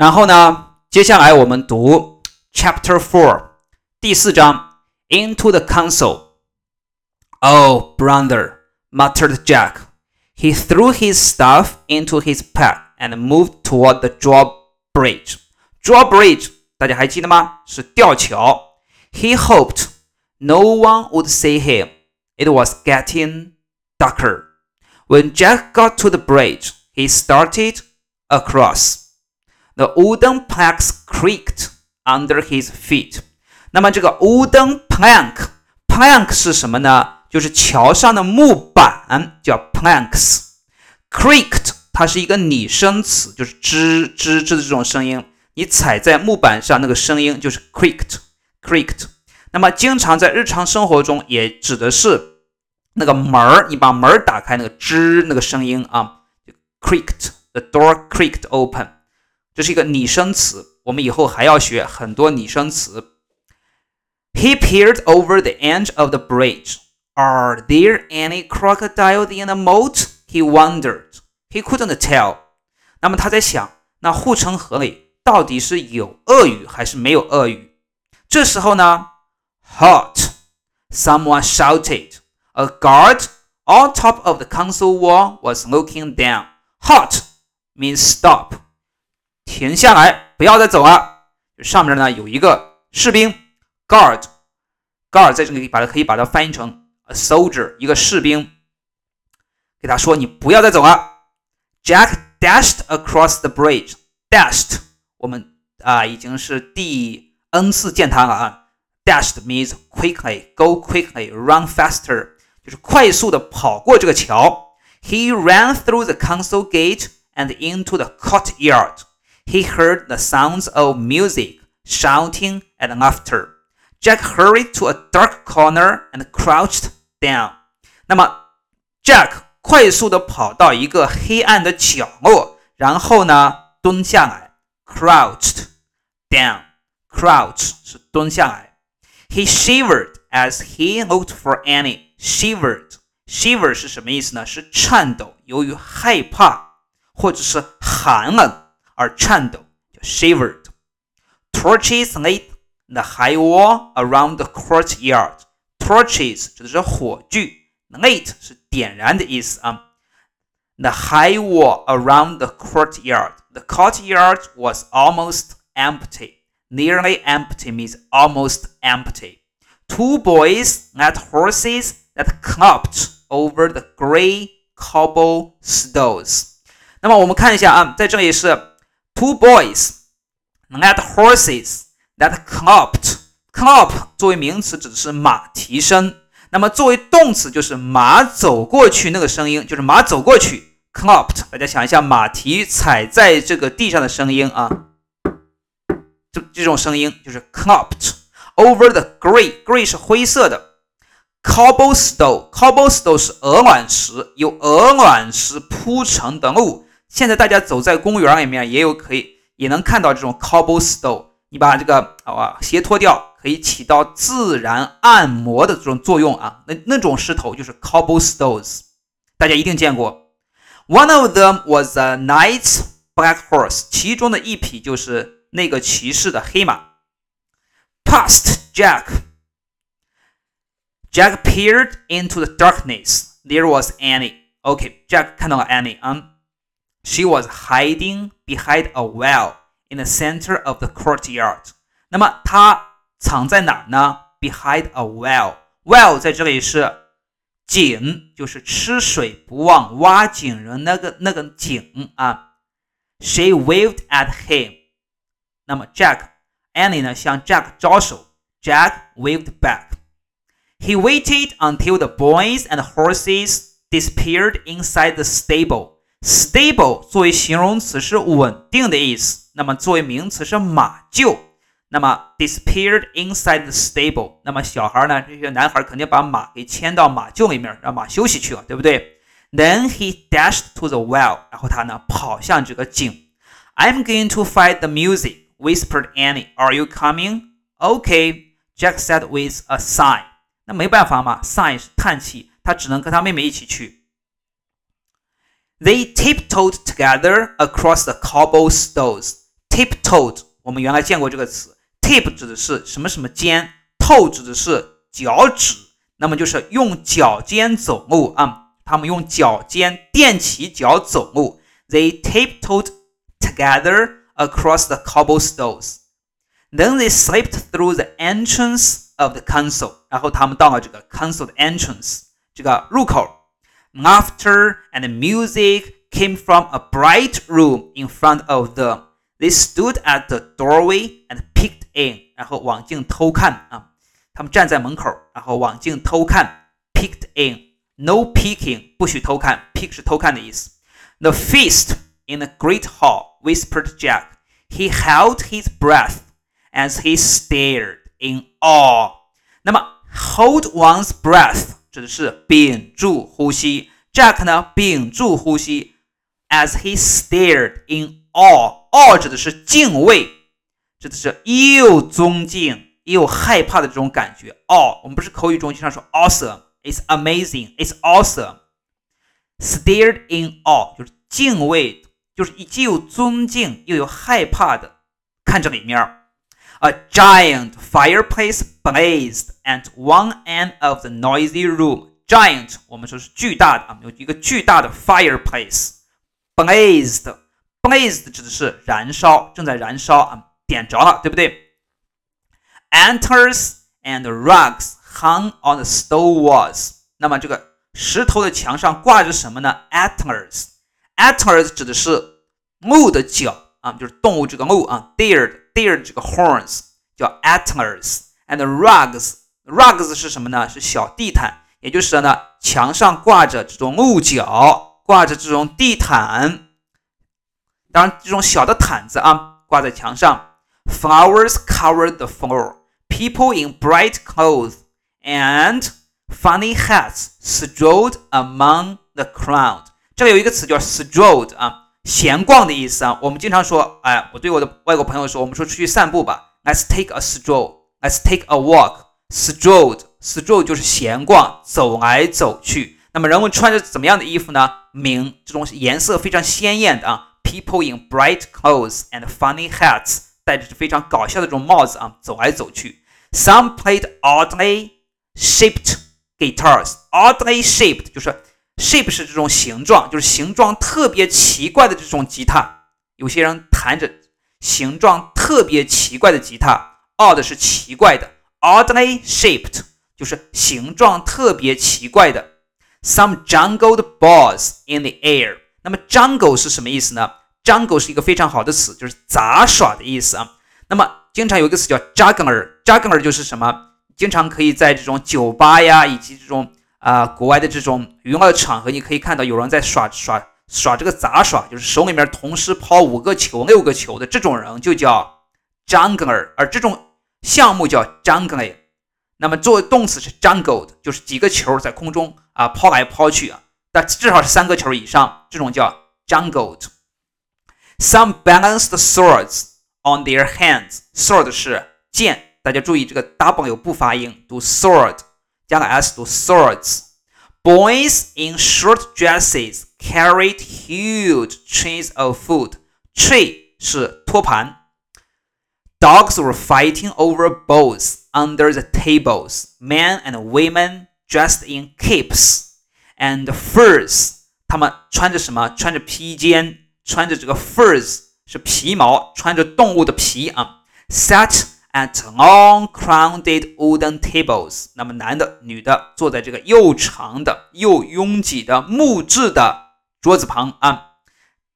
然后呢，接下来我们读 Chapter Four Into the Castle。Oh, brother, muttered Jack. He threw his staff into his pack and moved toward the drawbridge. Drawbridge，大家还记得吗？是吊桥。He hoped no one would see him. It was getting darker. When Jack got to the bridge, he started across. The wooden planks creaked under his feet. 那么这个 wooden plank plank 是什么呢？就是桥上的木板，叫 planks。creaked 它是一个拟声词，就是吱吱吱的这种声音。你踩在木板上，那个声音就是 creaked creaked。那么经常在日常生活中也指的是那个门儿，你把门儿打开，那个吱那个声音啊，creaked。The door creaked open。这是一个拟声词，我们以后还要学很多拟声词。He peered over the edge of the bridge. Are there any crocodiles in the moat? He wondered. He couldn't tell. 那么他在想，那护城河里到底是有鳄鱼还是没有鳄鱼？这时候呢，Halt! Someone shouted. A guard on top of the council wall was looking down. Halt means stop. 停下来，不要再走了。上面呢有一个士兵，guard，guard 在这里把它可以把它翻译成 a soldier，一个士兵，给他说你不要再走了。Jack dashed across the bridge. Dashed，我们啊已经是第 n 次见它了啊。Dashed means quickly, go quickly, run faster，就是快速的跑过这个桥。He ran through the council gate and into the courtyard. He heard the sounds of music, shouting, and laughter. Jack hurried to a dark corner and crouched down. 那么，Jack 快速的跑到一个黑暗的角落，然后呢，蹲下来，crouched down. Crouch 是蹲下来。He shivered as he looked for Annie. Shivered, shiver 是什么意思呢？是颤抖，由于害怕或者是寒冷。 而颤抖，叫 shivered. Torches lit the high wall around the courtyard. Torches 指的是火炬，lit 是点燃的意思啊。The high wall around the courtyard. The courtyard was almost empty. Nearly empty means almost empty. Two boys led horses that clopped over the gray cobblestones. 那么我们看一下啊，在这里是 Two boys led horses that clopped. Clop 作为名词指的是马蹄声，那么作为动词就是马走过去那个声音，就是马走过去。Clopped，大家想一下马蹄踩在这个地上的声音啊，这这种声音就是 clopped. Over the gray, gray 是灰色的。Cobblestone, cobblestone 是鹅卵石，由鹅卵石铺成的路。现在大家走在公园里面，也有可以也能看到这种 cobblestone。你把这个啊鞋脱掉，可以起到自然按摩的这种作用啊。那那种石头就是 cobblestones，大家一定见过。One of them was a knight's black horse，其中的一匹就是那个骑士的黑马。Past Jack。Jack peered into the darkness. There was Annie. OK，Jack 看到了 Annie 啊。 She was hiding behind a well in the center of the courtyard. 那么她藏在哪儿呢？Behind a well. Well 在这里是井，就是吃水不忘挖井人那个那个井啊。She waved at him. 那么 Jack Annie 呢向 Jack 招手，Jack waved back. He waited until the boys and horses disappeared inside the stable. Stable 作为形容词是稳定的意思，那么作为名词是马厩。那么 disappeared inside the stable，那么小孩呢？这些男孩肯定把马给牵到马厩里面，让马休息去了，对不对？Then he dashed to the well，然后他呢跑向这个井。I'm going to fight the music，whispered Annie. Are you coming？OK，Jack said with a sigh。那没办法嘛，sigh 是叹气，他只能跟他妹妹一起去。They tiptoed together across the cobblestones. tiptoed，我们原来见过这个词，tip 指的是什么什么尖，toe 指的是脚趾，那么就是用脚尖走路啊。他们用脚尖踮起脚走路。They tiptoed together across the cobblestones. Then they slipped through the entrance of the council. 然后他们到了这个 council 的 entrance 这个入口。 Laughter and music came from a bright room in front of them. They stood at the doorway and peeked in. 然后往镜偷看啊，他们站在门口，然后往镜偷看，peeked in。No peeking，不许偷看。Peek 是偷看的意思。The feast in the great hall, whispered Jack. He held his breath as he stared in awe. 那么，hold one's breath 指的是屏住呼吸。Jack 呢，屏住呼吸，as he stared in awe. awe 指的是敬畏，指的是又尊敬又害怕的这种感觉。awe，我们不是口语中经常说 awesome。It's amazing. It's awesome. Stared in awe 就是敬畏，就是既有尊敬又有害怕的看着里面。A giant fireplace blazed at one end of the noisy room. Giant 我们说是巨大的啊，有一个巨大的 fireplace blazed blazed 指的是燃烧，正在燃烧啊，点着了，对不对？Antlers and rugs hung on the stone walls。那么这个石头的墙上挂着什么呢？Antlers。Antlers 指的是鹿的角啊，就是动物这个鹿啊。Deer deer 这个 horns 叫 antlers。And rugs rugs 是什么呢？是小地毯，也就是说呢，墙上挂着这种鹿角，挂着这种地毯。当然，这种小的毯子啊，挂在墙上。Flowers covered the floor. People in bright clothes and funny hats strolled among the crowd。这里有一个词叫 strolled 啊，闲逛的意思啊。我们经常说，哎，我对我的外国朋友说，我们说出去散步吧，Let's take a stroll，Let's take a walk。Strolled，stroll 就是闲逛，走来走去。那么人们穿着怎么样的衣服呢？明这种颜色非常鲜艳的啊，People in bright clothes and funny hats，戴着非常搞笑的这种帽子啊，走来走去。Some played oddly shaped guitars. Oddly shaped 就是 shape 是这种形状，就是形状特别奇怪的这种吉他。有些人弹着形状特别奇怪的吉他。Odd 是奇怪的，oddly shaped 就是形状特别奇怪的。Some jungled balls in the air. 那么 jungle 是什么意思呢？jungle 是一个非常好的词，就是杂耍的意思啊。那么经常有一个词叫 juggler，juggler 就是什么？经常可以在这种酒吧呀，以及这种啊国外的这种娱乐场合，你可以看到有人在耍耍耍这个杂耍，就是手里面同时抛五个球、六个球的这种人就叫 juggler，而这种项目叫 juggling。那么作为动词是 juggled，就是几个球在空中啊抛来抛去啊，但至少是三个球以上，这种叫 juggled。Some balanced swords on their hands. Sword 是剑。大家注意这个 w 有不发音，读 sword，加个 s 读 swords。Boys in short dresses carried huge trays of food. Tray 是托盘。 Dogs were fighting over bowls under the tables. Men and women dressed in capes and furs. 他们穿着什么？穿着披肩，穿着这个 furs 是皮毛，穿着动物的皮啊。Sat at long crowded wooden tables，那么男的、女的坐在这个又长的又拥挤的木质的桌子旁啊，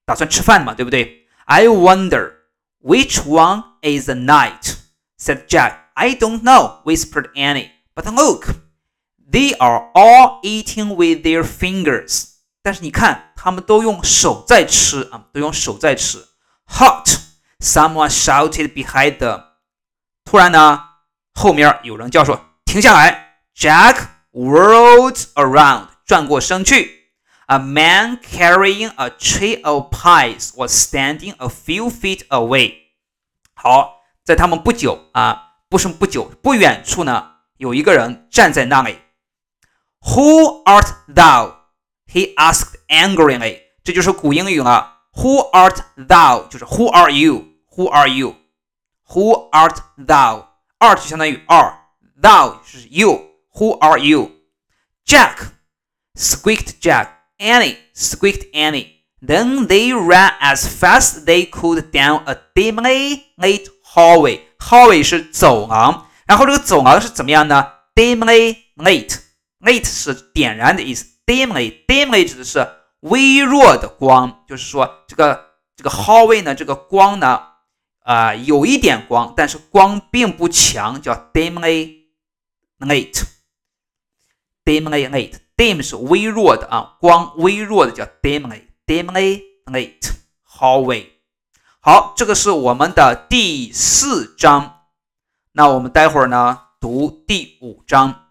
打算吃饭嘛，对不对？I wonder which one is the knight," said Jack. "I don't know," whispered Annie. "But look, they are all eating with their fingers." 但是你看，他们都用手在吃啊，都用手在吃。Hot! Someone shouted behind them. 突然呢，后面有人叫说：“停下来！”Jack whirled around，转过身去。 A man carrying a tray of pies was standing a few feet away。好，在他们不久啊，不是不久，不远处呢，有一个人站在那里。Who art thou? He asked angrily。这就是古英语了。Who art thou？就是 Who are you？ Who are you? Who art thou? Art 相当于 are，thou 是 you。Who are you? Jack squeaked Jack. Annie squeaked Annie. Then they ran as fast as they could down a dimly lit hallway. Hallway 是走廊，然后这个走廊是怎么样呢？Dimly lit. Lit 是点燃的意思。Dimly dimly 指的是微弱的光，就是说这个这个 hallway 呢，这个光呢，啊、呃，有一点光，但是光并不强，叫 dimly lit。 Dimly lit，dim 是微弱的啊，光微弱的叫 dimly，dimly lit hallway。好，这个是我们的第四章。那我们待会儿呢读第五章。